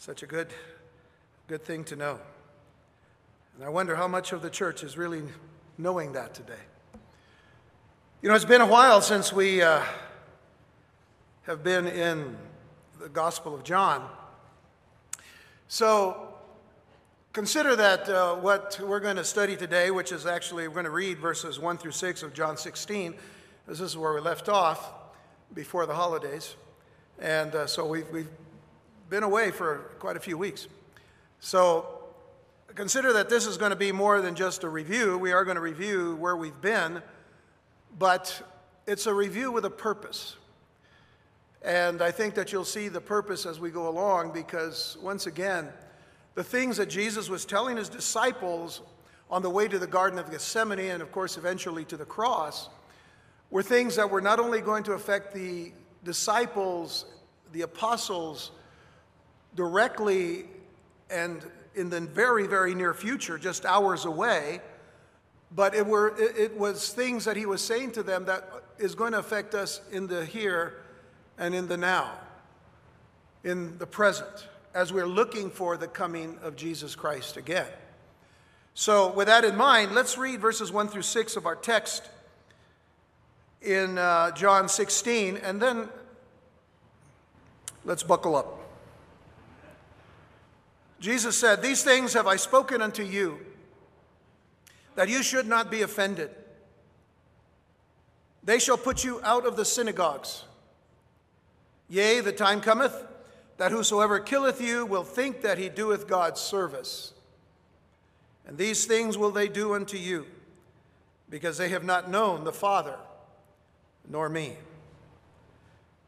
Such a good, good thing to know. And I wonder how much of the church is really knowing that today. You know, it's been a while since we uh, have been in the Gospel of John. So consider that uh, what we're going to study today, which is actually, we're going to read verses 1 through 6 of John 16. This is where we left off before the holidays. And uh, so we've, we've been away for quite a few weeks. So consider that this is going to be more than just a review. We are going to review where we've been, but it's a review with a purpose. And I think that you'll see the purpose as we go along because, once again, the things that Jesus was telling his disciples on the way to the Garden of Gethsemane and, of course, eventually to the cross were things that were not only going to affect the disciples, the apostles, directly and in the very, very near future, just hours away, but it, were, it, it was things that he was saying to them that is going to affect us in the here and in the now, in the present, as we're looking for the coming of Jesus Christ again. So, with that in mind, let's read verses 1 through 6 of our text in uh, John 16, and then let's buckle up. Jesus said, These things have I spoken unto you, that you should not be offended. They shall put you out of the synagogues. Yea, the time cometh that whosoever killeth you will think that he doeth God's service. And these things will they do unto you, because they have not known the Father nor me.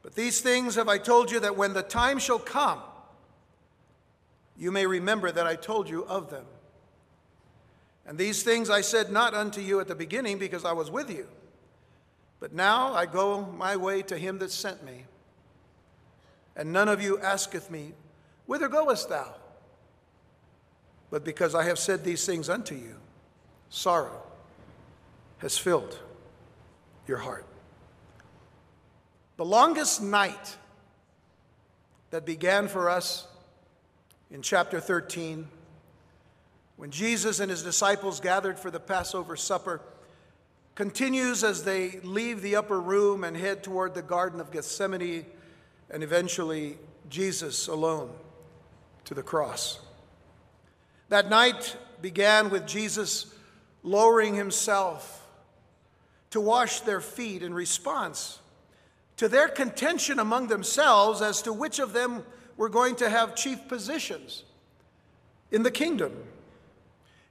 But these things have I told you that when the time shall come, you may remember that I told you of them. And these things I said not unto you at the beginning because I was with you. But now I go my way to him that sent me. And none of you asketh me, Whither goest thou? But because I have said these things unto you, sorrow has filled your heart. The longest night that began for us in chapter 13, when Jesus and his disciples gathered for the Passover supper, continues as they leave the upper room and head toward the Garden of Gethsemane, and eventually Jesus alone to the cross. That night began with Jesus lowering himself to wash their feet in response to their contention among themselves as to which of them were going to have chief positions in the kingdom,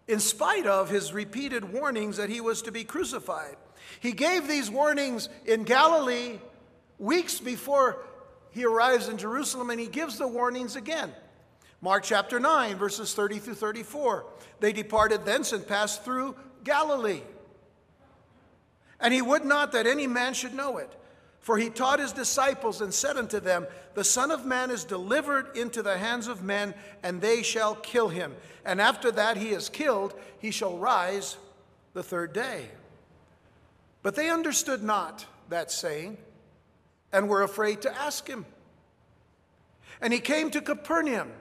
in spite of his repeated warnings that he was to be crucified. He gave these warnings in Galilee weeks before he arrives in Jerusalem, and he gives the warnings again. Mark chapter 9, verses 30 through 34. They departed thence and passed through Galilee. And he would not that any man should know it. For he taught his disciples and said unto them, The Son of Man is delivered into the hands of men, and they shall kill him. And after that he is killed, he shall rise the third day. But they understood not that saying, and were afraid to ask him. And he came to Capernaum,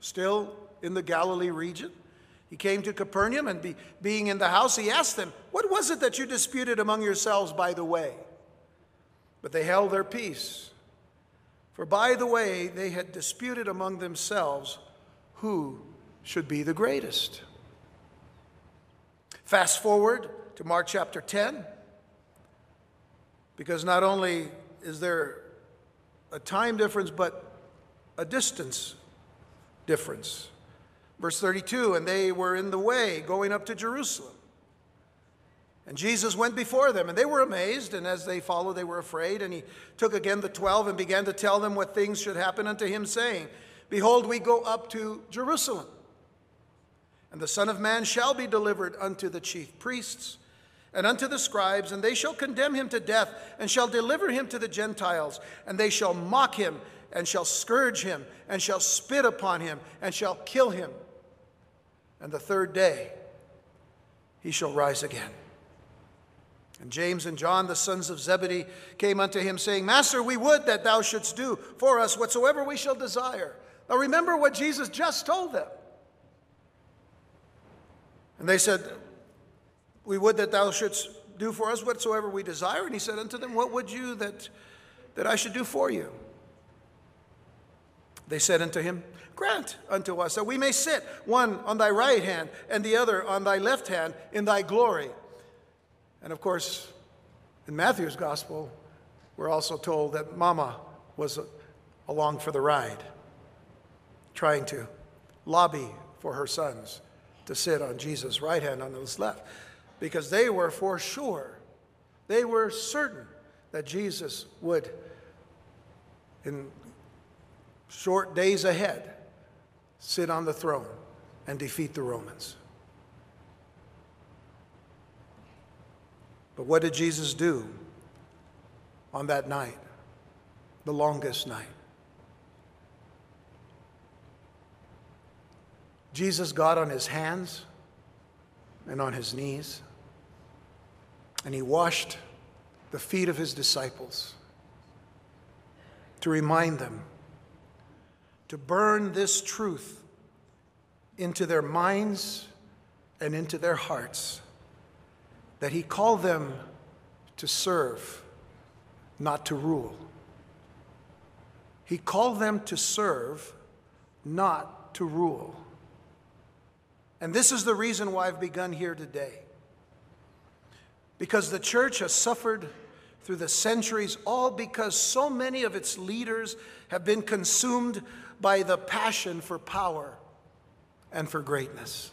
still in the Galilee region. He came to Capernaum, and be, being in the house, he asked them, What was it that you disputed among yourselves by the way? But they held their peace. For by the way, they had disputed among themselves who should be the greatest. Fast forward to Mark chapter 10, because not only is there a time difference, but a distance difference. Verse 32 And they were in the way going up to Jerusalem. And Jesus went before them, and they were amazed, and as they followed, they were afraid. And he took again the twelve and began to tell them what things should happen unto him, saying, Behold, we go up to Jerusalem, and the Son of Man shall be delivered unto the chief priests and unto the scribes, and they shall condemn him to death, and shall deliver him to the Gentiles, and they shall mock him, and shall scourge him, and shall spit upon him, and shall kill him. And the third day he shall rise again. And James and John, the sons of Zebedee, came unto him, saying, Master, we would that thou shouldst do for us whatsoever we shall desire. Now remember what Jesus just told them. And they said, We would that thou shouldst do for us whatsoever we desire. And he said unto them, What would you that, that I should do for you? They said unto him, Grant unto us that we may sit, one on thy right hand and the other on thy left hand, in thy glory. And of course, in Matthew's gospel, we're also told that Mama was uh, along for the ride, trying to lobby for her sons to sit on Jesus' right hand on his left, because they were for sure, they were certain that Jesus would, in short days ahead, sit on the throne and defeat the Romans. But what did Jesus do on that night, the longest night? Jesus got on his hands and on his knees, and he washed the feet of his disciples to remind them to burn this truth into their minds and into their hearts that he called them to serve, not to rule. He called them to serve, not to rule. And this is the reason why I've begun here today. Because the church has suffered through the centuries, all because so many of its leaders have been consumed by the passion for power and for greatness.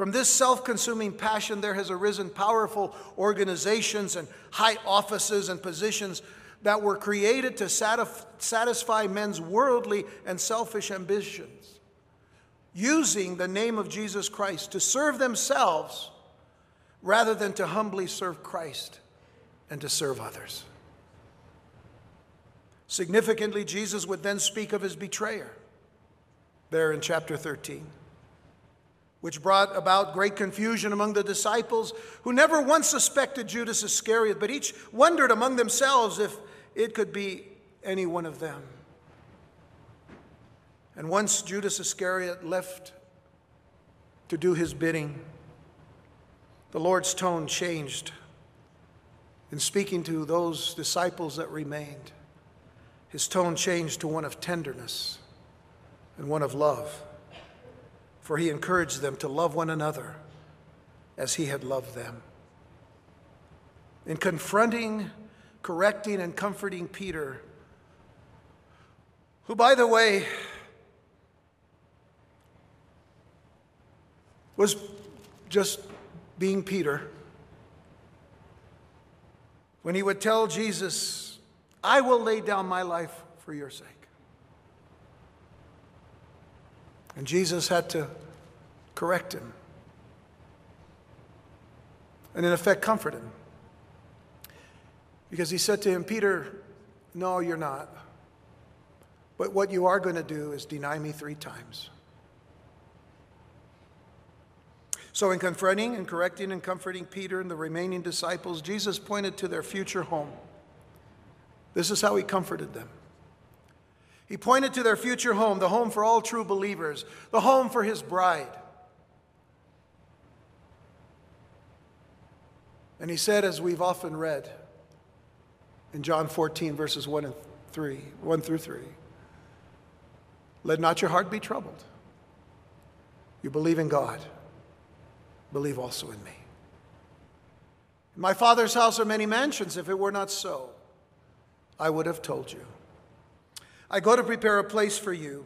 From this self consuming passion, there has arisen powerful organizations and high offices and positions that were created to satisfy men's worldly and selfish ambitions, using the name of Jesus Christ to serve themselves rather than to humbly serve Christ and to serve others. Significantly, Jesus would then speak of his betrayer there in chapter 13, which brought about great confusion among the disciples who never once suspected Judas Iscariot, but each wondered among themselves if it could be any one of them. And once Judas Iscariot left to do his bidding, the Lord's tone changed in speaking to those disciples that remained his tone changed to one of tenderness and one of love, for he encouraged them to love one another as he had loved them. In confronting, correcting, and comforting Peter, who, by the way, was just being Peter, when he would tell Jesus, I will lay down my life for your sake. And Jesus had to correct him and, in effect, comfort him. Because he said to him, Peter, no, you're not. But what you are going to do is deny me three times. So, in confronting and correcting and comforting Peter and the remaining disciples, Jesus pointed to their future home. This is how he comforted them. He pointed to their future home, the home for all true believers, the home for his bride. And he said, as we've often read in John 14, verses 1 and 3, 1 through 3, let not your heart be troubled. You believe in God, believe also in me. In my Father's house are many mansions. If it were not so, I would have told you. I go to prepare a place for you.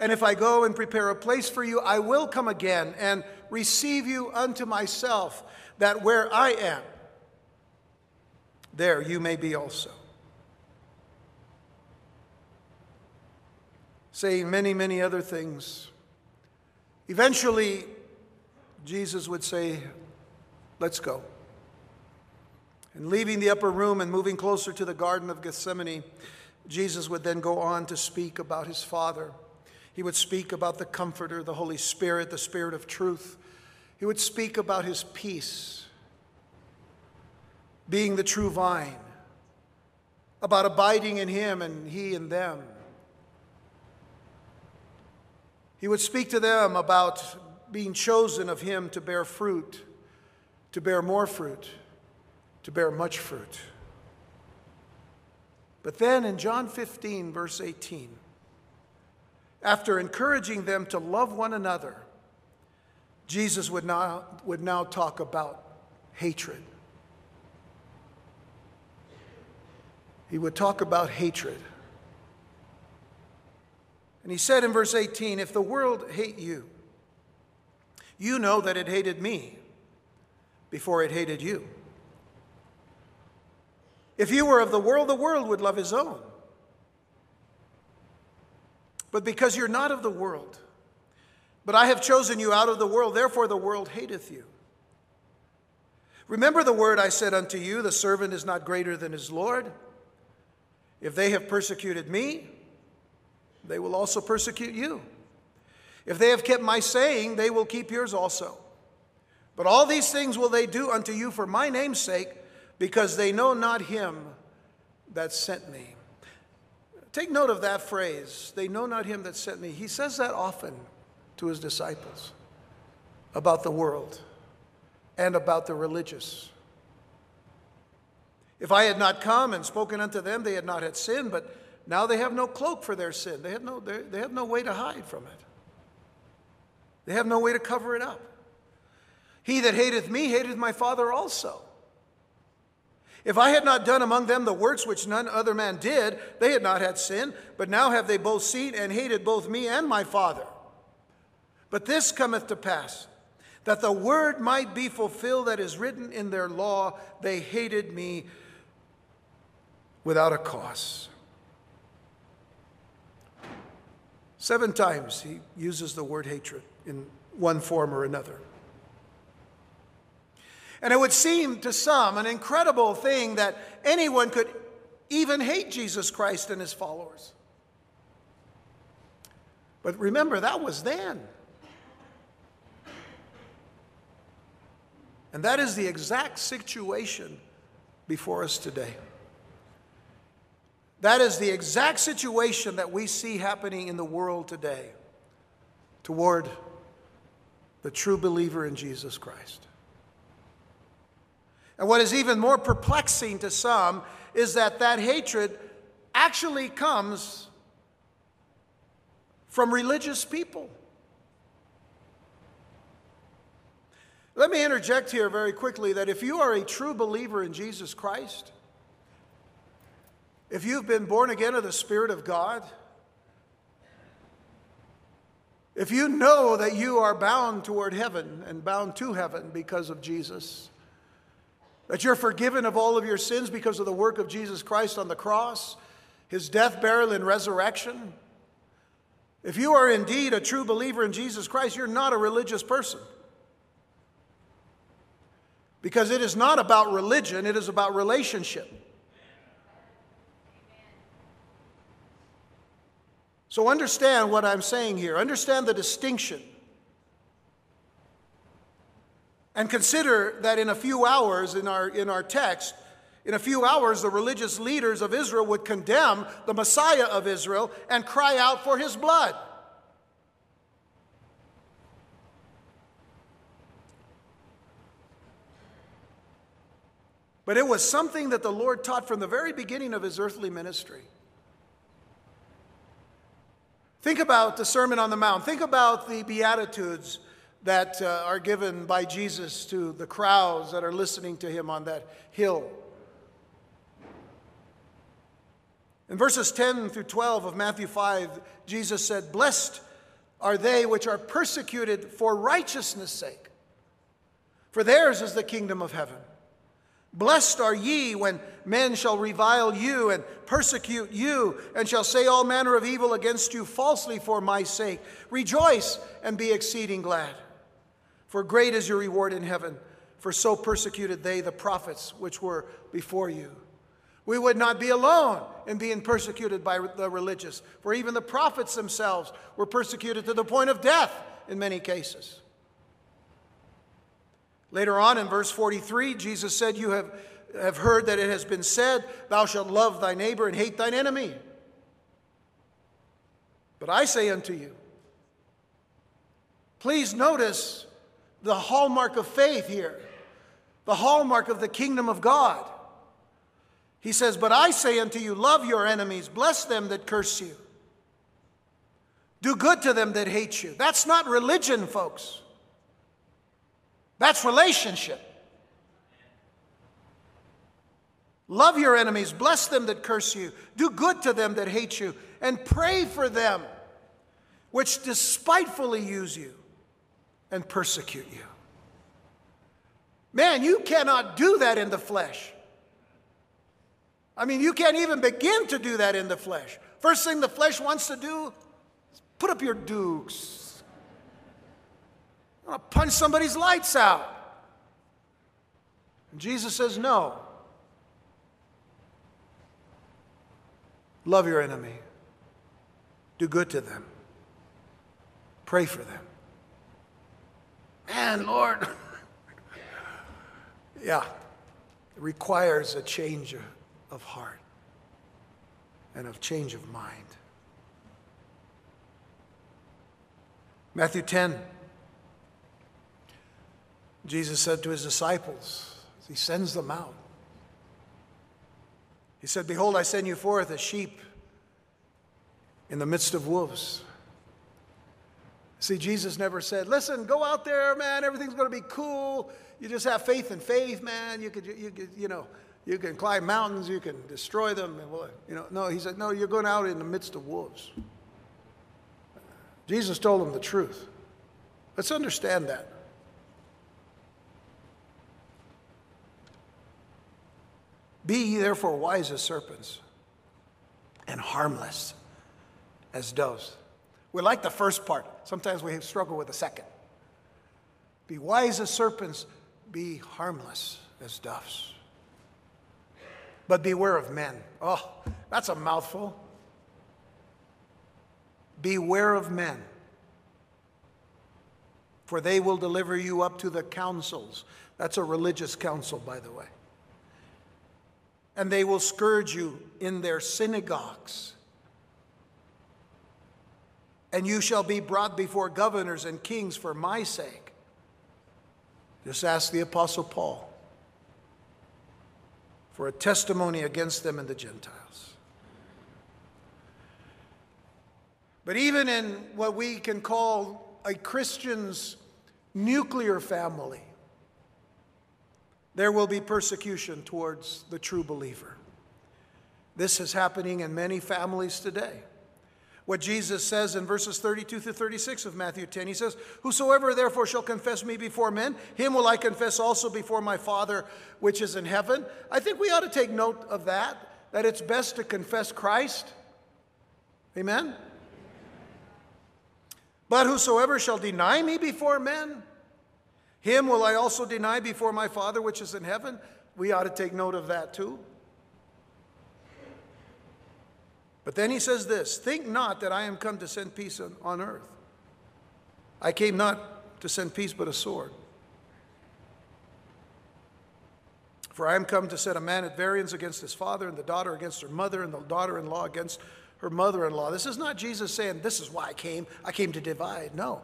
And if I go and prepare a place for you, I will come again and receive you unto myself, that where I am, there you may be also. Saying many, many other things. Eventually, Jesus would say, Let's go. And leaving the upper room and moving closer to the Garden of Gethsemane, Jesus would then go on to speak about his Father. He would speak about the Comforter, the Holy Spirit, the Spirit of truth. He would speak about his peace, being the true vine, about abiding in him and he in them, He would speak to them about being chosen of Him to bear fruit, to bear more fruit, to bear much fruit. But then in John 15, verse 18, after encouraging them to love one another, Jesus would now, would now talk about hatred. He would talk about hatred. And he said in verse 18, If the world hate you, you know that it hated me before it hated you. If you were of the world, the world would love his own. But because you're not of the world, but I have chosen you out of the world, therefore the world hateth you. Remember the word I said unto you the servant is not greater than his Lord. If they have persecuted me, they will also persecute you. If they have kept my saying, they will keep yours also. But all these things will they do unto you for my name's sake, because they know not him that sent me. Take note of that phrase, they know not him that sent me. He says that often to his disciples about the world and about the religious. If I had not come and spoken unto them, they had not had sin, but now they have no cloak for their sin. They have no, they have no way to hide from it, they have no way to cover it up. He that hateth me hateth my Father also. If I had not done among them the works which none other man did, they had not had sin, but now have they both seen and hated both me and my Father. But this cometh to pass, that the word might be fulfilled that is written in their law, they hated me without a cause. Seven times he uses the word hatred in one form or another. And it would seem to some an incredible thing that anyone could even hate Jesus Christ and his followers. But remember, that was then. And that is the exact situation before us today. That is the exact situation that we see happening in the world today toward the true believer in Jesus Christ. And what is even more perplexing to some is that that hatred actually comes from religious people. Let me interject here very quickly that if you are a true believer in Jesus Christ, if you've been born again of the Spirit of God, if you know that you are bound toward heaven and bound to heaven because of Jesus, that you're forgiven of all of your sins because of the work of Jesus Christ on the cross, his death, burial, and resurrection, if you are indeed a true believer in Jesus Christ, you're not a religious person. Because it is not about religion, it is about relationship. So understand what I'm saying here. Understand the distinction. And consider that in a few hours in our, in our text, in a few hours, the religious leaders of Israel would condemn the Messiah of Israel and cry out for his blood. But it was something that the Lord taught from the very beginning of his earthly ministry. Think about the Sermon on the Mount. Think about the Beatitudes that uh, are given by Jesus to the crowds that are listening to him on that hill. In verses 10 through 12 of Matthew 5, Jesus said, Blessed are they which are persecuted for righteousness' sake, for theirs is the kingdom of heaven. Blessed are ye when men shall revile you and persecute you, and shall say all manner of evil against you falsely for my sake. Rejoice and be exceeding glad, for great is your reward in heaven, for so persecuted they the prophets which were before you. We would not be alone in being persecuted by the religious, for even the prophets themselves were persecuted to the point of death in many cases. Later on in verse 43, Jesus said, You have, have heard that it has been said, Thou shalt love thy neighbor and hate thine enemy. But I say unto you, Please notice the hallmark of faith here, the hallmark of the kingdom of God. He says, But I say unto you, love your enemies, bless them that curse you, do good to them that hate you. That's not religion, folks. That's relationship. Love your enemies, bless them that curse you, do good to them that hate you, and pray for them which despitefully use you and persecute you. Man, you cannot do that in the flesh. I mean, you can't even begin to do that in the flesh. First thing the flesh wants to do is put up your dukes. I want to punch somebody's lights out. And Jesus says, no. Love your enemy. Do good to them. Pray for them. Man, Lord. yeah, it requires a change of heart and of change of mind. Matthew 10, Jesus said to his disciples, he sends them out, He said, Behold, I send you forth as sheep in the midst of wolves. See, Jesus never said, listen, go out there, man, everything's going to be cool. You just have faith in faith, man. You could, you could, you know, you can climb mountains, you can destroy them. You know, no, he said, no, you're going out in the midst of wolves. Jesus told them the truth. Let's understand that. Be ye therefore wise as serpents and harmless as doves. We like the first part. Sometimes we struggle with the second. Be wise as serpents, be harmless as doves. But beware of men. Oh, that's a mouthful. Beware of men, for they will deliver you up to the councils. That's a religious council, by the way. And they will scourge you in their synagogues and you shall be brought before governors and kings for my sake. Just ask the Apostle Paul for a testimony against them and the Gentiles. But even in what we can call a Christian's nuclear family, there will be persecution towards the true believer. This is happening in many families today what Jesus says in verses 32 through 36 of Matthew 10. He says, Whosoever therefore shall confess me before men, him will I confess also before my Father which is in heaven. I think we ought to take note of that, that it's best to confess Christ. Amen? But whosoever shall deny me before men, him will I also deny before my Father which is in heaven. We ought to take note of that too. But then he says this Think not that I am come to send peace on, on earth. I came not to send peace, but a sword. For I am come to set a man at variance against his father, and the daughter against her mother, and the daughter in law against her mother in law. This is not Jesus saying, This is why I came. I came to divide. No.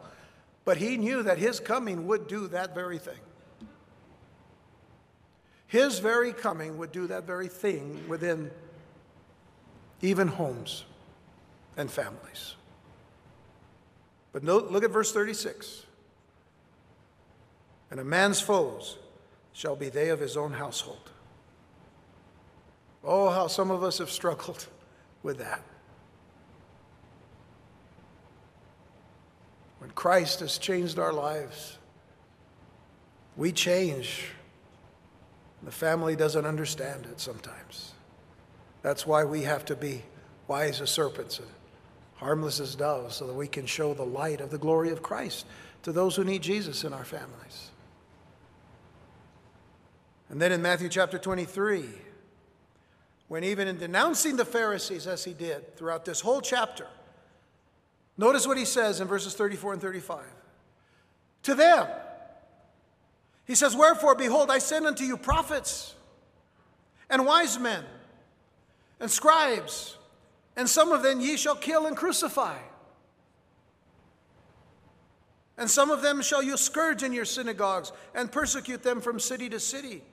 But he knew that his coming would do that very thing. His very coming would do that very thing within even homes and families. But note, look at verse 36. And a man's foes shall be they of his own household. Oh, how some of us have struggled with that. When Christ has changed our lives, we change. The family doesn't understand it sometimes. That's why we have to be wise as serpents and harmless as doves so that we can show the light of the glory of Christ to those who need Jesus in our families. And then in Matthew chapter 23, when even in denouncing the Pharisees as he did throughout this whole chapter, notice what he says in verses 34 and 35. To them, he says, Wherefore, behold, I send unto you prophets and wise men and scribes, and some of them ye shall kill and crucify. And some of them shall you scourge in your synagogues and persecute them from city to city.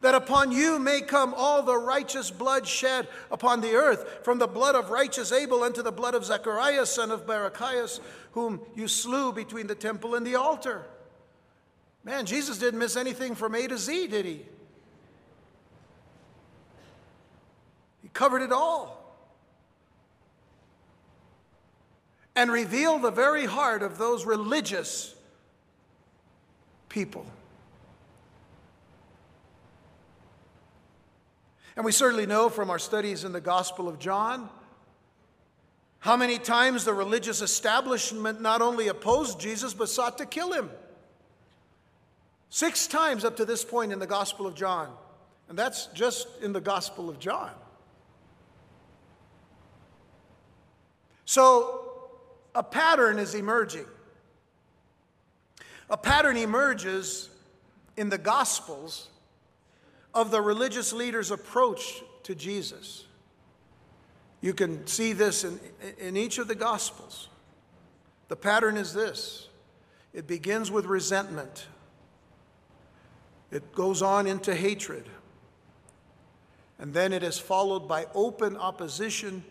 That upon you may come all the righteous blood shed upon the earth, from the blood of righteous Abel unto the blood of Zechariah, son of Barachias, whom you slew between the temple and the altar. Man, Jesus didn't miss anything from A to Z, did he? Covered it all. and revealed the very heart of those religious people. And we certainly know from our studies in the Gospel of John how many times the religious establishment not only opposed Jesus but sought to kill him. Six times up to this point in the Gospel of John. And that's just in the Gospel of John. So a pattern is emerging. A pattern emerges in the Gospels of the religious leaders' approach to Jesus. You can see this in, in each of the Gospels. The pattern is this it begins with resentment, it goes on into hatred, and then it is followed by open opposition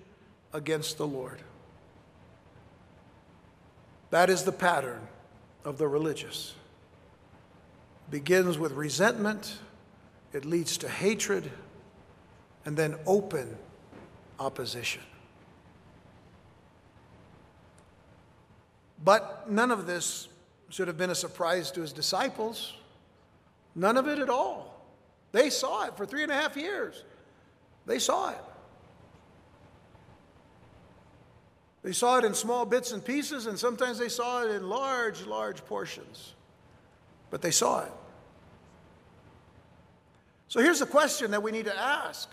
against the Lord. That is the pattern of the religious. Begins with resentment, it leads to hatred, and then open opposition. But none of this should have been a surprise to his disciples. None of it at all. They saw it for three and a half years. They saw it. They saw it in small bits and pieces, and sometimes they saw it in large, large portions. But they saw it. So here's the question that we need to ask.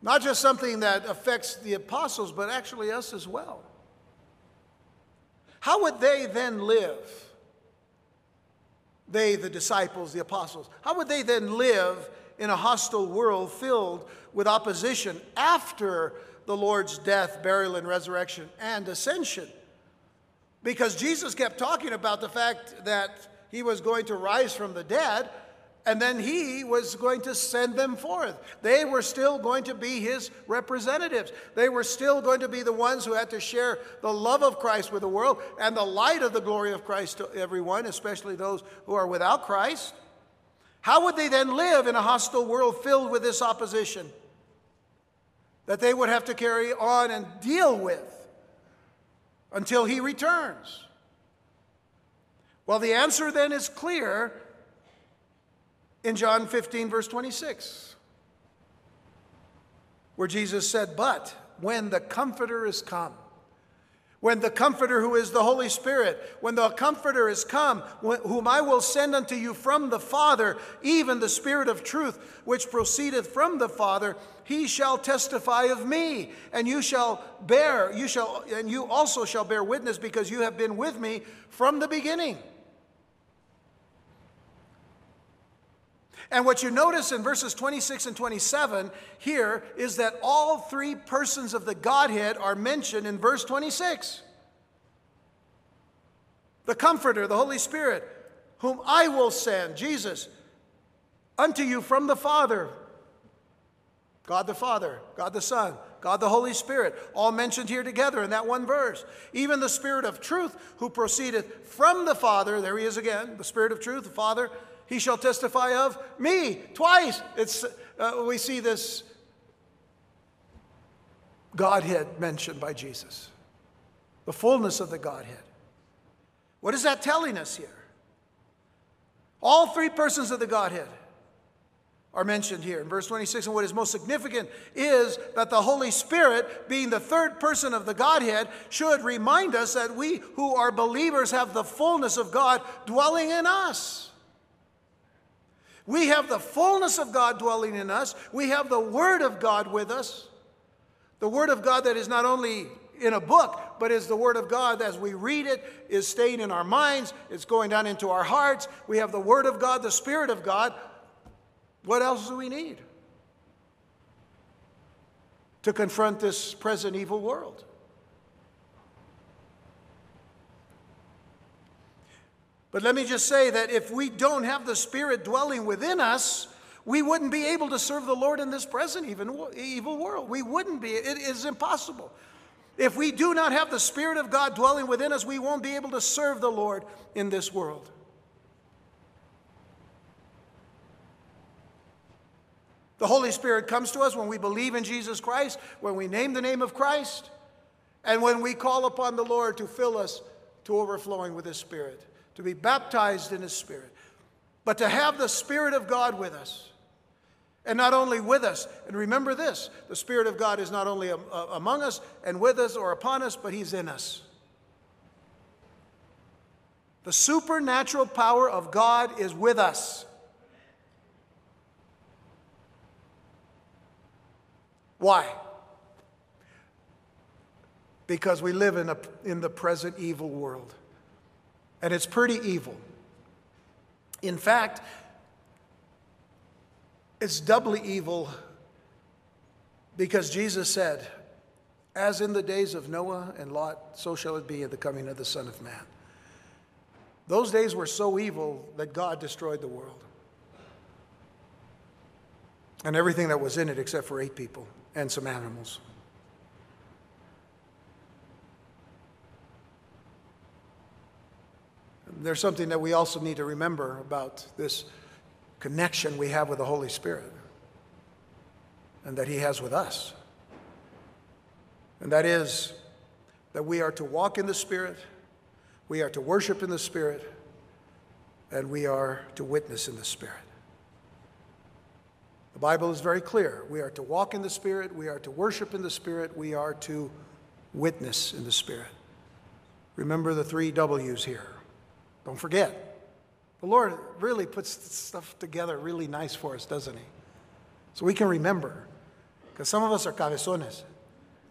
Not just something that affects the apostles, but actually us as well. How would they then live? They, the disciples, the apostles, how would they then live in a hostile world filled with opposition after the Lord's death, burial, and resurrection and ascension. Because Jesus kept talking about the fact that he was going to rise from the dead and then he was going to send them forth. They were still going to be his representatives. They were still going to be the ones who had to share the love of Christ with the world and the light of the glory of Christ to everyone, especially those who are without Christ. How would they then live in a hostile world filled with this opposition? That they would have to carry on and deal with until he returns? Well, the answer then is clear in John 15, verse 26, where Jesus said, But when the Comforter is come, when the Comforter, who is the Holy Spirit, when the Comforter is come, whom I will send unto you from the Father, even the Spirit of truth, which proceedeth from the Father, he shall testify of me, and you shall bear, you shall, and you also shall bear witness, because you have been with me from the beginning. And what you notice in verses 26 and 27 here is that all three persons of the Godhead are mentioned in verse 26. The Comforter, the Holy Spirit, whom I will send, Jesus, unto you from the Father. God the Father, God the Son, God the Holy Spirit, all mentioned here together in that one verse. Even the Spirit of truth, who proceedeth from the Father, there he is again, the Spirit of truth, the Father, he shall testify of me. Twice it's, uh, we see this Godhead mentioned by Jesus, the fullness of the Godhead. What is that telling us here? All three persons of the Godhead are mentioned here in verse 26. And what is most significant is that the Holy Spirit, being the third person of the Godhead, should remind us that we who are believers have the fullness of God dwelling in us. We have the fullness of God dwelling in us. We have the Word of God with us. The Word of God that is not only in a book, but is the Word of God as we read it, is staying in our minds, it's going down into our hearts. We have the Word of God, the Spirit of God. What else do we need to confront this present evil world? But let me just say that if we don't have the Spirit dwelling within us, we wouldn't be able to serve the Lord in this present even evil world. We wouldn't be. It is impossible. If we do not have the Spirit of God dwelling within us, we won't be able to serve the Lord in this world. The Holy Spirit comes to us when we believe in Jesus Christ, when we name the name of Christ, and when we call upon the Lord to fill us to overflowing with His Spirit, to be baptized in His Spirit. But to have the Spirit of God with us, and not only with us, and remember this the Spirit of God is not only uh, among us and with us or upon us, but He's in us. The supernatural power of God is with us. Why? Because we live in, a, in the present evil world. And it's pretty evil. In fact, it's doubly evil because Jesus said, As in the days of Noah and Lot, so shall it be at the coming of the Son of Man. Those days were so evil that God destroyed the world and everything that was in it except for eight people and some animals. There's something that we also need to remember about this connection we have with the Holy Spirit and that He has with us. And that is that we are to walk in the Spirit, we are to worship in the Spirit, and we are to witness in the Spirit. The Bible is very clear. We are to walk in the Spirit, we are to worship in the Spirit, we are to witness in the Spirit. Remember the three W's here. Don't forget. The Lord really puts stuff together really nice for us, doesn't He? So we can remember. Because some of us are cabezones.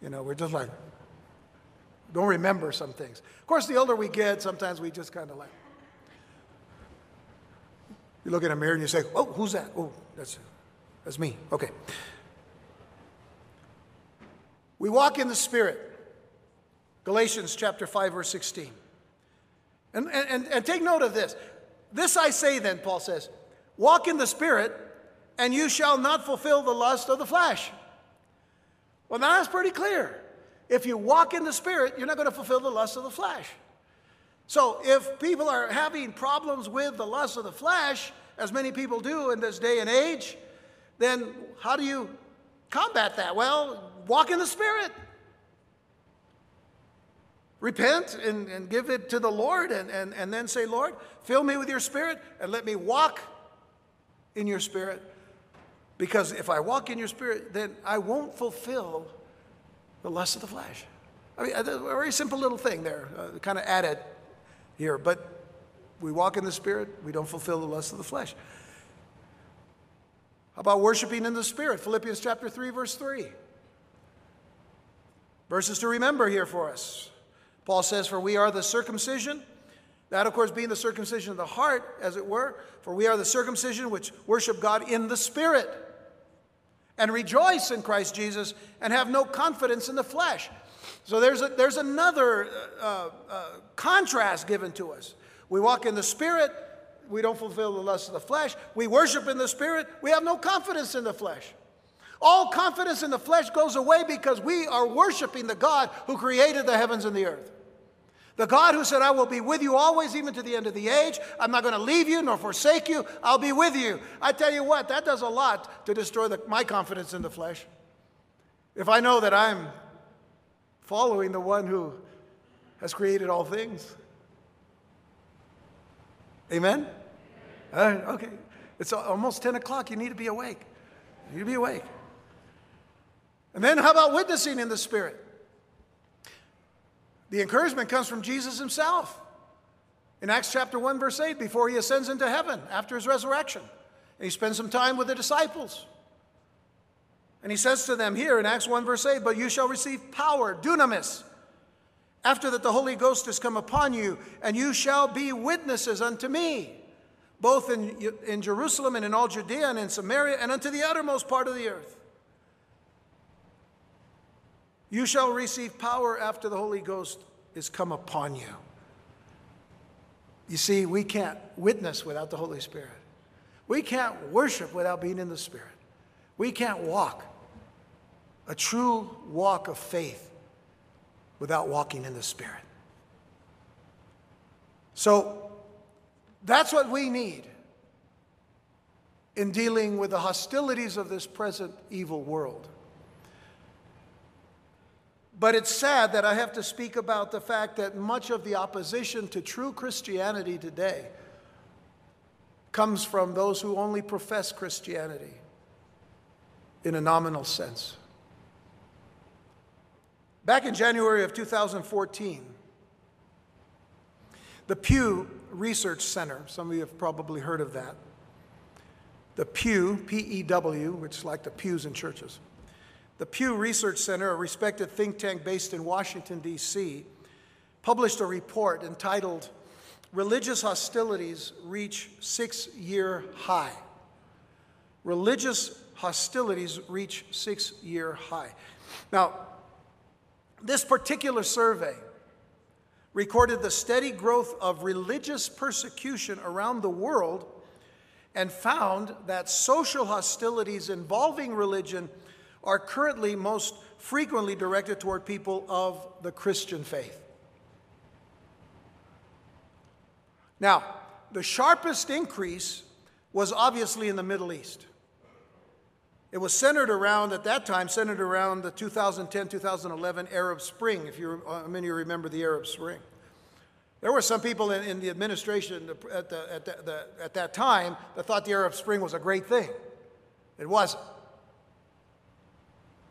You know, we're just like, don't remember some things. Of course, the older we get, sometimes we just kind of like, you look in a mirror and you say, oh, who's that? Oh, that's, that's me. Okay. We walk in the Spirit. Galatians chapter 5, verse 16. And, and, and take note of this. This I say then, Paul says, walk in the Spirit, and you shall not fulfill the lust of the flesh. Well, now that's pretty clear. If you walk in the Spirit, you're not going to fulfill the lust of the flesh. So if people are having problems with the lust of the flesh, as many people do in this day and age, then how do you combat that? Well, walk in the Spirit. Repent and, and give it to the Lord, and, and, and then say, Lord, fill me with your spirit and let me walk in your spirit. Because if I walk in your spirit, then I won't fulfill the lust of the flesh. I mean, a very simple little thing there, uh, kind of added here, but we walk in the spirit, we don't fulfill the lust of the flesh. How about worshiping in the spirit? Philippians chapter 3, verse 3. Verses to remember here for us. Paul says, For we are the circumcision. That, of course, being the circumcision of the heart, as it were. For we are the circumcision which worship God in the Spirit and rejoice in Christ Jesus and have no confidence in the flesh. So there's, a, there's another uh, uh, contrast given to us. We walk in the Spirit, we don't fulfill the lust of the flesh. We worship in the Spirit, we have no confidence in the flesh. All confidence in the flesh goes away because we are worshiping the God who created the heavens and the earth. The God who said, I will be with you always, even to the end of the age. I'm not going to leave you nor forsake you. I'll be with you. I tell you what, that does a lot to destroy the, my confidence in the flesh. If I know that I'm following the one who has created all things. Amen? Okay. It's almost 10 o'clock. You need to be awake. You need to be awake. And then how about witnessing in the Spirit? The encouragement comes from Jesus himself. In Acts chapter 1, verse 8, before he ascends into heaven after his resurrection, and he spends some time with the disciples. And he says to them here in Acts 1, verse 8, But you shall receive power, dunamis, after that the Holy Ghost has come upon you, and you shall be witnesses unto me, both in, in Jerusalem and in all Judea and in Samaria, and unto the uttermost part of the earth. You shall receive power after the Holy Ghost is come upon you. You see, we can't witness without the Holy Spirit. We can't worship without being in the Spirit. We can't walk a true walk of faith without walking in the Spirit. So that's what we need in dealing with the hostilities of this present evil world. But it's sad that I have to speak about the fact that much of the opposition to true Christianity today comes from those who only profess Christianity in a nominal sense. Back in January of 2014, the Pew Research Center, some of you have probably heard of that. The Pew, P E W, which is like the pews in churches. The Pew Research Center, a respected think tank based in Washington, D.C., published a report entitled Religious Hostilities Reach Six Year High. Religious hostilities reach six year high. Now, this particular survey recorded the steady growth of religious persecution around the world and found that social hostilities involving religion are currently most frequently directed toward people of the Christian faith. Now, the sharpest increase was obviously in the Middle East. It was centered around, at that time, centered around the 2010 2011 Arab Spring, if you, uh, many of you remember the Arab Spring. There were some people in, in the administration at, the, at, the, the, at that time that thought the Arab Spring was a great thing. It wasn't.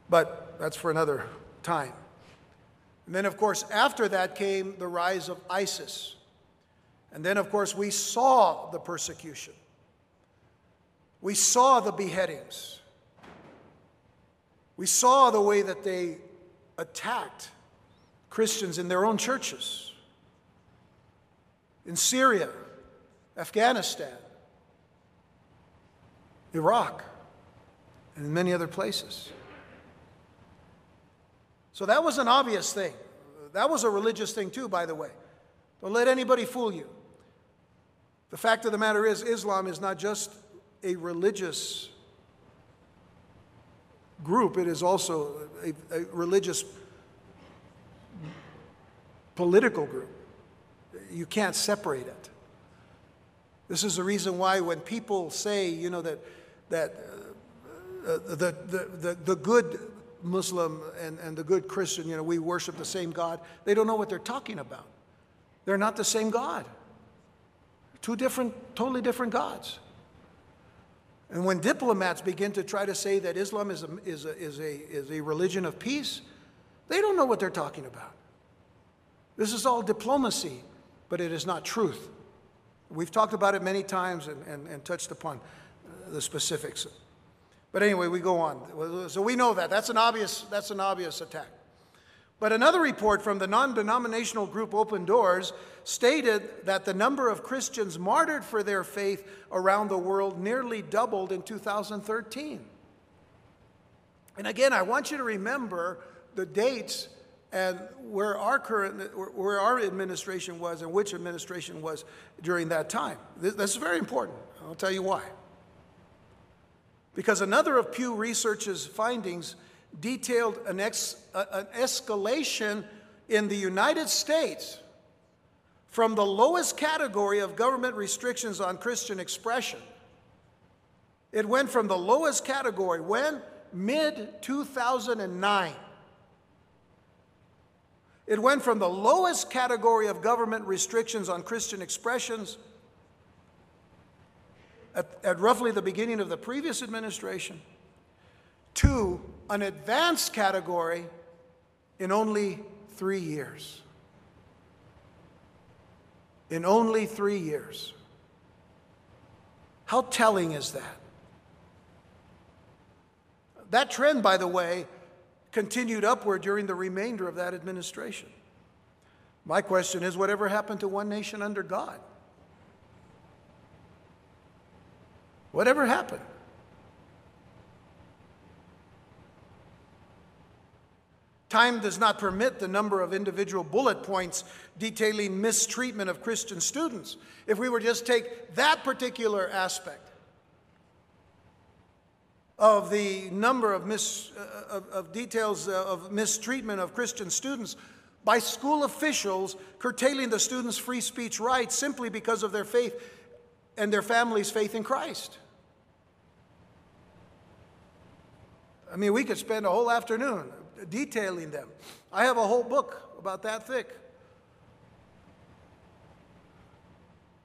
But that's for another time. And then, of course, after that came the rise of ISIS. And then, of course, we saw the persecution. We saw the beheadings. We saw the way that they attacked Christians in their own churches, in Syria, Afghanistan, Iraq, and in many other places. So that was an obvious thing. That was a religious thing, too, by the way. Don't let anybody fool you. The fact of the matter is, Islam is not just a religious group, it is also a, a religious political group. You can't separate it. This is the reason why when people say, you know, that, that uh, uh, the, the, the, the good Muslim and, and the good Christian, you know, we worship the same God, they don't know what they're talking about. They're not the same God. Two different, totally different gods. And when diplomats begin to try to say that Islam is a, is a, is a, is a religion of peace, they don't know what they're talking about. This is all diplomacy, but it is not truth. We've talked about it many times and, and, and touched upon the specifics. But anyway, we go on. So we know that. That's an obvious, that's an obvious attack. But another report from the non denominational group Open Doors stated that the number of Christians martyred for their faith around the world nearly doubled in 2013. And again, I want you to remember the dates and where our current where our administration was and which administration was during that time. This, this is very important. I'll tell you why. Because another of Pew Research's findings detailed an, ex, an escalation in the United States from the lowest category of government restrictions on Christian expression. It went from the lowest category when? Mid 2009. It went from the lowest category of government restrictions on Christian expressions at, at roughly the beginning of the previous administration to an advanced category in only three years. In only three years. How telling is that? That trend, by the way, continued upward during the remainder of that administration. My question is whatever happened to one nation under God? Whatever happened? Time does not permit the number of individual bullet points detailing mistreatment of Christian students. If we were just take that particular aspect of the number of, mis, uh, of, of details uh, of mistreatment of Christian students by school officials curtailing the students' free speech rights simply because of their faith and their family's faith in Christ. I mean, we could spend a whole afternoon detailing them. I have a whole book about that thick.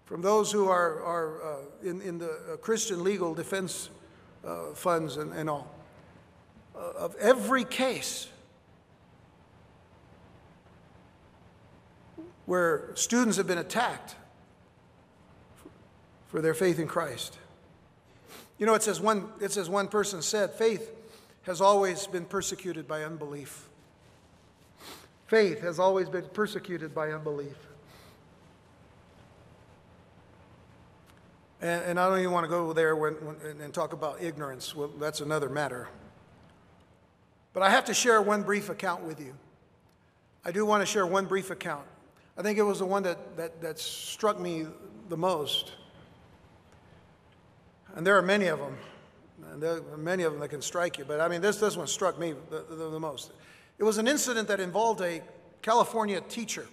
From those who are, are uh, in, in the uh, Christian legal defense uh, funds and, and all. Uh, of every case where students have been attacked for their faith in Christ. You know, it says one, it says one person said, faith has always been persecuted by unbelief. Faith has always been persecuted by unbelief. And, and I don't even want to go there when, when, and talk about ignorance. Well, that's another matter. But I have to share one brief account with you. I do want to share one brief account. I think it was the one that, that, that struck me the most. And there are many of them. And there are many of them that can strike you. But I mean, this, this one struck me the, the, the most. It was an incident that involved a California teacher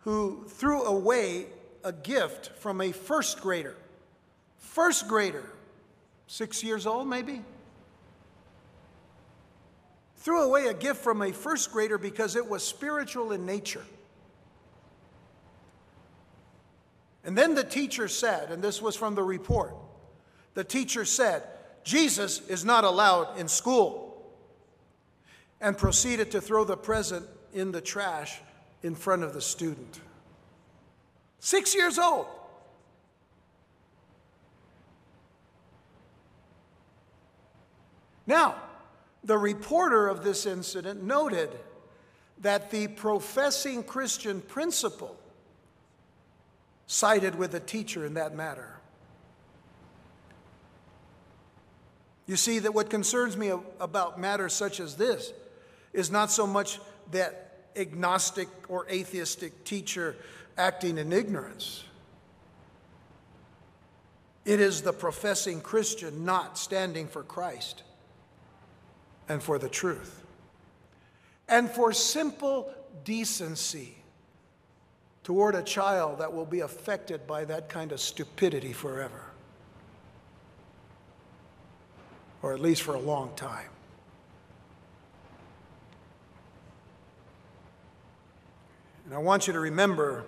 who threw away a gift from a first grader. First grader, six years old maybe? Threw away a gift from a first grader because it was spiritual in nature. And then the teacher said, and this was from the report the teacher said, Jesus is not allowed in school, and proceeded to throw the present in the trash in front of the student. Six years old. Now, the reporter of this incident noted that the professing Christian principal sided with the teacher in that matter. You see, that what concerns me about matters such as this is not so much that agnostic or atheistic teacher acting in ignorance. It is the professing Christian not standing for Christ and for the truth and for simple decency toward a child that will be affected by that kind of stupidity forever. Or at least for a long time. And I want you to remember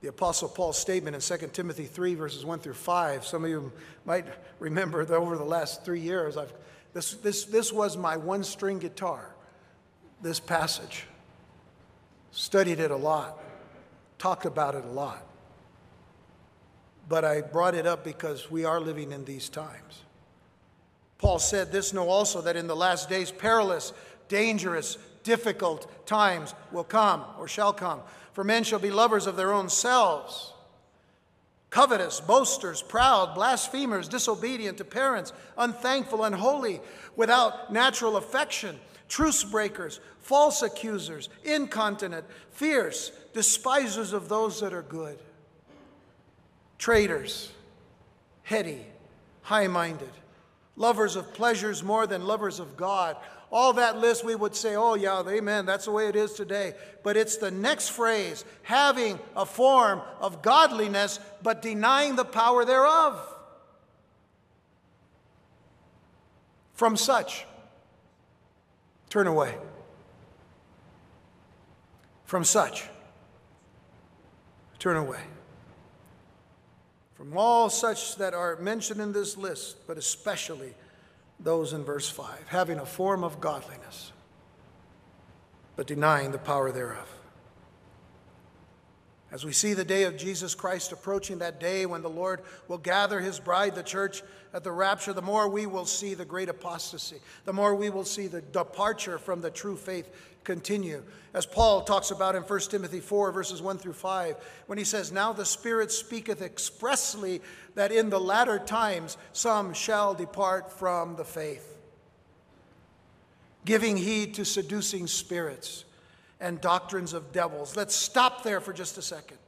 the Apostle Paul's statement in 2 Timothy 3, verses 1 through 5. Some of you might remember that over the last three years, I've, this, this, this was my one string guitar, this passage. Studied it a lot, talked about it a lot. But I brought it up because we are living in these times. Paul said, This know also that in the last days perilous, dangerous, difficult times will come or shall come. For men shall be lovers of their own selves, covetous, boasters, proud, blasphemers, disobedient to parents, unthankful, unholy, without natural affection, truce breakers, false accusers, incontinent, fierce, despisers of those that are good, traitors, heady, high minded lovers of pleasures more than lovers of God. All that list, we would say, oh, yeah, amen, that's the way it is today. But it's the next phrase having a form of godliness, but denying the power thereof. From such, turn away. From such, turn away from all such that are mentioned in this list, but especially those in verse 5, having a form of godliness, but denying the power thereof. As we see the day of Jesus Christ approaching, that day when the Lord will gather his bride, the church, at the rapture, the more we will see the great apostasy, the more we will see the departure from the true faith continue. As Paul talks about in 1 Timothy 4, verses 1 through 5, when he says, Now the Spirit speaketh expressly that in the latter times some shall depart from the faith giving heed to seducing spirits and doctrines of devils. Let's stop there for just a second.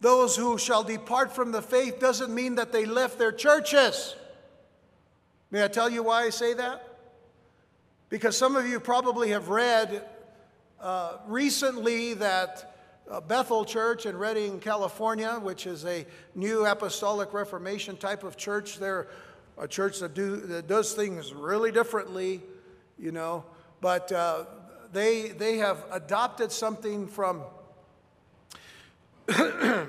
Those who shall depart from the faith doesn't mean that they left their churches. May I tell you why I say that? Because some of you probably have read uh, recently that uh, Bethel Church in Redding, California, which is a new apostolic reformation type of church, they're a church that, do, that does things really differently, you know, but uh, they, they have adopted something from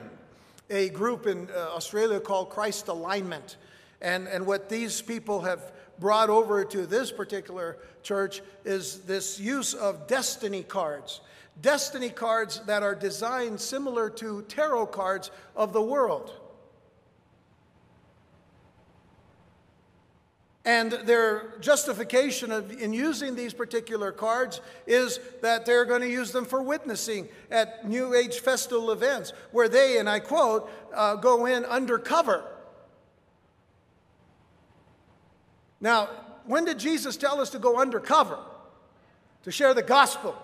a group in uh, Australia called Christ Alignment. And, and what these people have brought over to this particular church is this use of destiny cards. Destiny cards that are designed similar to tarot cards of the world. And their justification of, in using these particular cards is that they're going to use them for witnessing at New Age festival events, where they, and I quote, uh, go in undercover. Now, when did Jesus tell us to go undercover? To share the gospel.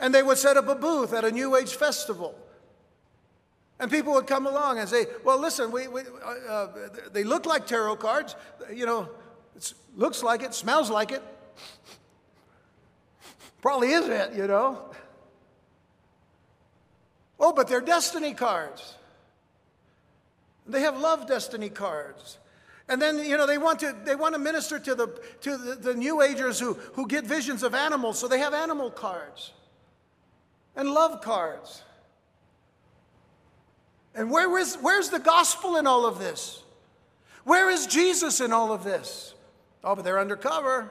And they would set up a booth at a New Age festival and people would come along and say, well, listen, we, we, uh, uh, they look like tarot cards. You know, it looks like it, smells like it. Probably is it, you know. Oh, but they're destiny cards. They have love destiny cards. And then, you know, they want to, they want to minister to, the, to the, the New Agers who, who get visions of animals, so they have animal cards and love cards. And where is, where's the gospel in all of this? Where is Jesus in all of this? Oh, but they're undercover.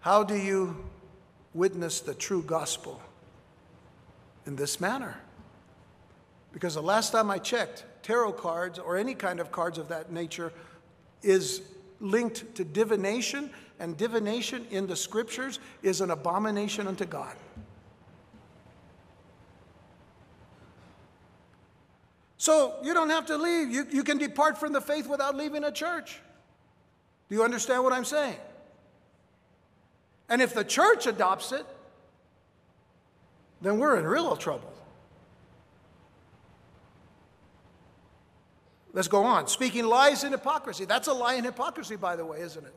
How do you witness the true gospel? In this manner. Because the last time I checked, tarot cards or any kind of cards of that nature is linked to divination, and divination in the scriptures is an abomination unto God. So you don't have to leave. You, you can depart from the faith without leaving a church. Do you understand what I'm saying? And if the church adopts it, then we're in real trouble. Let's go on. Speaking lies and hypocrisy. That's a lie and hypocrisy, by the way, isn't it?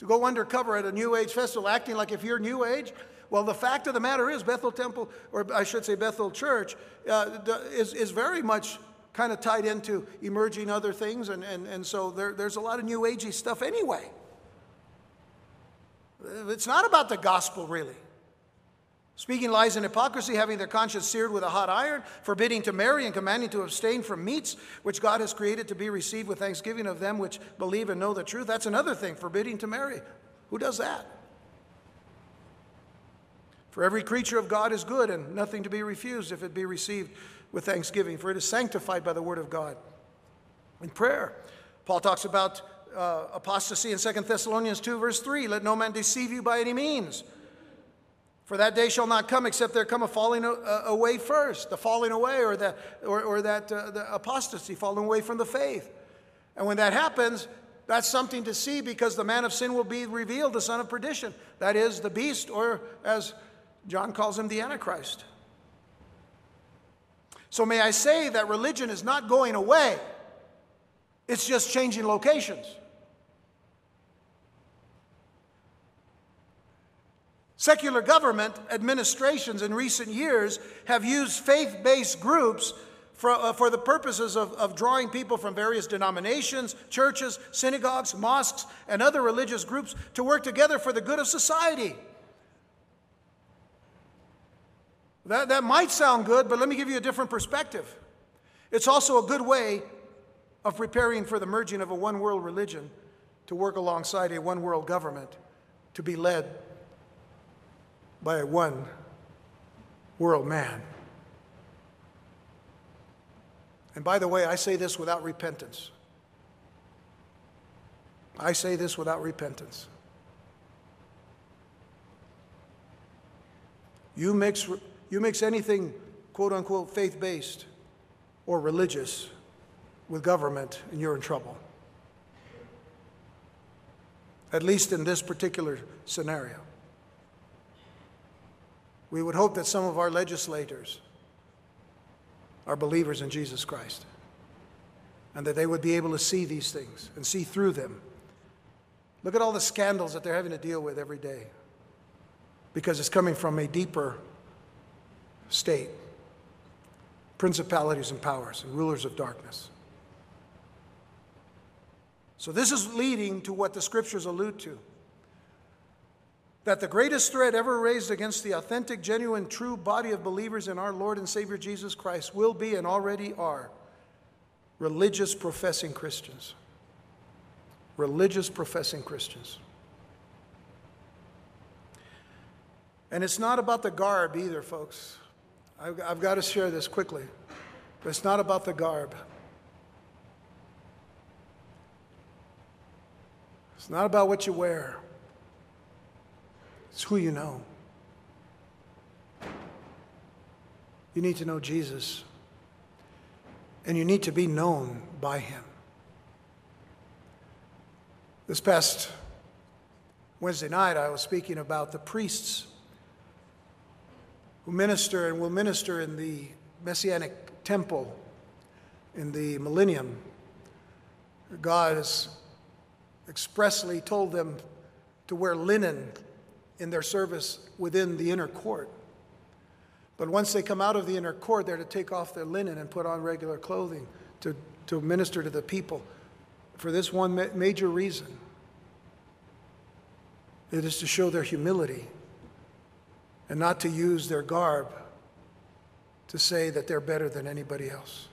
To go undercover at a New Age festival acting like if you're New Age, well, the fact of the matter is, Bethel Temple, or I should say Bethel Church, uh, is, is very much kind of tied into emerging other things, and, and, and so there, there's a lot of New Agey stuff anyway. It's not about the gospel, really. Speaking lies and hypocrisy, having their conscience seared with a hot iron, forbidding to marry and commanding to abstain from meats which God has created to be received with thanksgiving of them which believe and know the truth. That's another thing, forbidding to marry. Who does that? For every creature of God is good and nothing to be refused if it be received with thanksgiving, for it is sanctified by the word of God. In prayer, Paul talks about uh, apostasy in 2 Thessalonians 2, verse 3 Let no man deceive you by any means. For that day shall not come except there come a falling uh, away first, the falling away or, the, or, or that uh, the apostasy, falling away from the faith. And when that happens, that's something to see because the man of sin will be revealed, the son of perdition. That is the beast, or as John calls him the Antichrist. So, may I say that religion is not going away, it's just changing locations. Secular government administrations in recent years have used faith based groups for, uh, for the purposes of, of drawing people from various denominations, churches, synagogues, mosques, and other religious groups to work together for the good of society. That, that might sound good, but let me give you a different perspective. It's also a good way of preparing for the merging of a one world religion to work alongside a one world government to be led by a one world man. And by the way, I say this without repentance. I say this without repentance. You mix you mix anything, quote unquote, faith based or religious with government, and you're in trouble. at least in this particular scenario. We would hope that some of our legislators are believers in Jesus Christ and that they would be able to see these things and see through them. Look at all the scandals that they're having to deal with every day because it's coming from a deeper state principalities and powers and rulers of darkness. So, this is leading to what the scriptures allude to that the greatest threat ever raised against the authentic, genuine, true body of believers in our Lord and Savior Jesus Christ will be and already are religious professing Christians. Religious professing Christians. And it's not about the garb either, folks. I've, I've got to share this quickly. But it's not about the garb. It's not about what you wear. It's who you know. You need to know Jesus, and you need to be known by him. This past Wednesday night, I was speaking about the priests who minister and will minister in the Messianic temple in the millennium. God has expressly told them to wear linen in their service within the inner court. But once they come out of the inner court, they're to take off their linen and put on regular clothing to, to minister to the people for this one ma- major reason. It is to show their humility and not to use their garb to say that they're better than anybody else.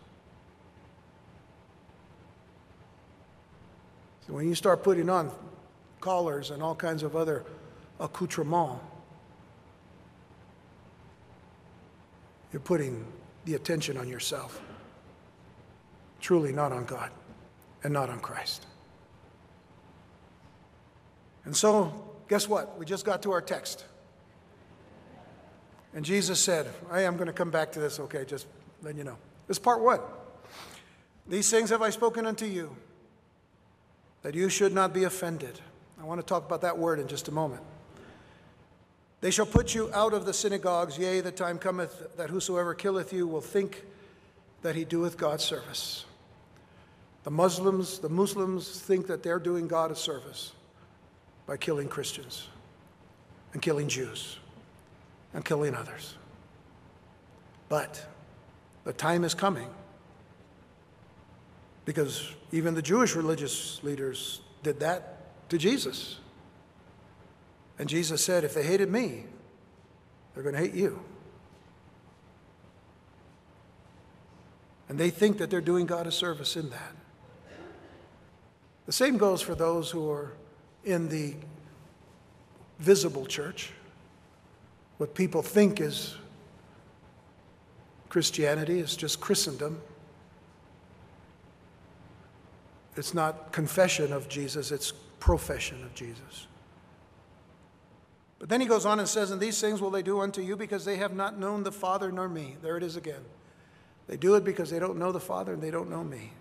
So when you start putting on collars and all kinds of other accoutrements, you're putting the attention on yourself, truly not on God and not on Christ. And so, guess what? We just got to our text. And Jesus said, I am going to come back to this, okay, just letting you know. This is part one. These things have I spoken unto you, that you should not be offended. I want to talk about that word in just a moment. They shall put you out of the synagogues, yea, the time cometh that whosoever killeth you will think that he doeth God service. The Muslims, the Muslims think that they're doing God a service by killing Christians and killing Jews and killing others. But the time is coming because even the Jewish religious leaders did that to Jesus. And Jesus said, if they hated me, they're going to hate you. And they think that they're doing God a service in that. The same goes for those who are in the visible church what people think is Christianity is just Christendom. It's not confession of Jesus, it's profession of Jesus. But then he goes on and says, And these things will they do unto you because they have not known the Father nor me. There it is again. They do it because they don't know the Father and they don't know me.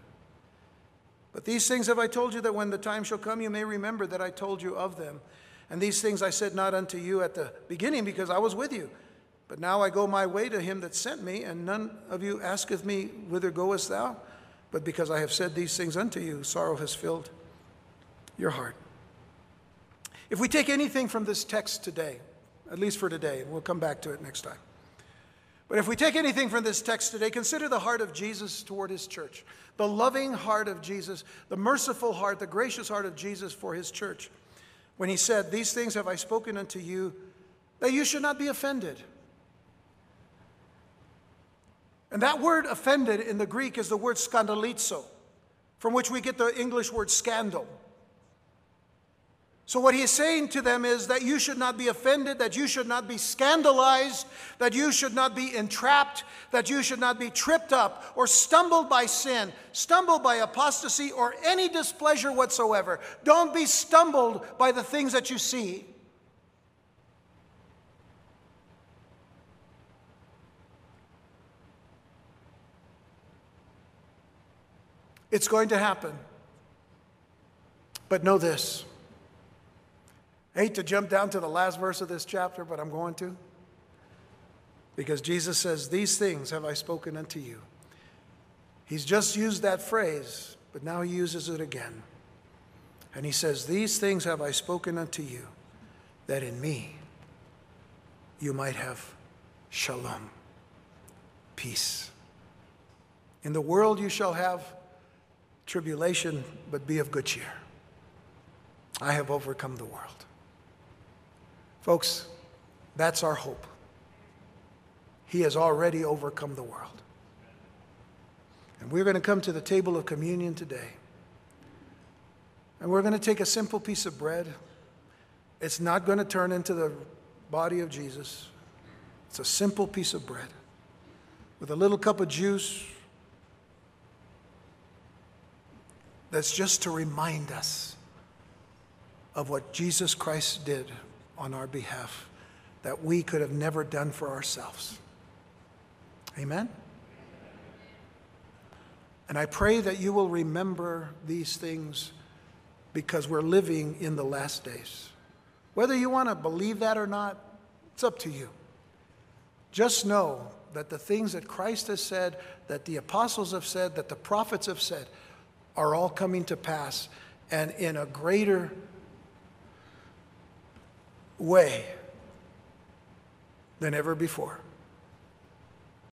But these things have I told you that when the time shall come, you may remember that I told you of them. And these things I said not unto you at the beginning, because I was with you. But now I go my way to him that sent me, and none of you asketh me, Whither goest thou? But because I have said these things unto you, sorrow has filled your heart. If we take anything from this text today, at least for today, and we'll come back to it next time. But if we take anything from this text today, consider the heart of Jesus toward his church, the loving heart of Jesus, the merciful heart, the gracious heart of Jesus for his church when he said, These things have I spoken unto you, that you should not be offended. And that word offended in the Greek is the word skandalizo, from which we get the English word scandal. So, what he is saying to them is that you should not be offended, that you should not be scandalized, that you should not be entrapped, that you should not be tripped up or stumbled by sin, stumbled by apostasy, or any displeasure whatsoever. Don't be stumbled by the things that you see. It's going to happen. But know this. I hate to jump down to the last verse of this chapter, but I'm going to. Because Jesus says, These things have I spoken unto you. He's just used that phrase, but now he uses it again. And he says, These things have I spoken unto you, that in me you might have shalom, peace. In the world you shall have tribulation, but be of good cheer. I have overcome the world. Folks, that's our hope. He has already overcome the world. And we're going to come to the table of communion today. And we're going to take a simple piece of bread. It's not going to turn into the body of Jesus. It's a simple piece of bread with a little cup of juice that's just to remind us of what Jesus Christ did on our behalf that we could have never done for ourselves. Amen? And I pray that you will remember these things because we're living in the last days. Whether you want to believe that or not, it's up to you. Just know that the things that Christ has said, that the apostles have said, that the prophets have said, are all coming to pass and in a greater way than ever before.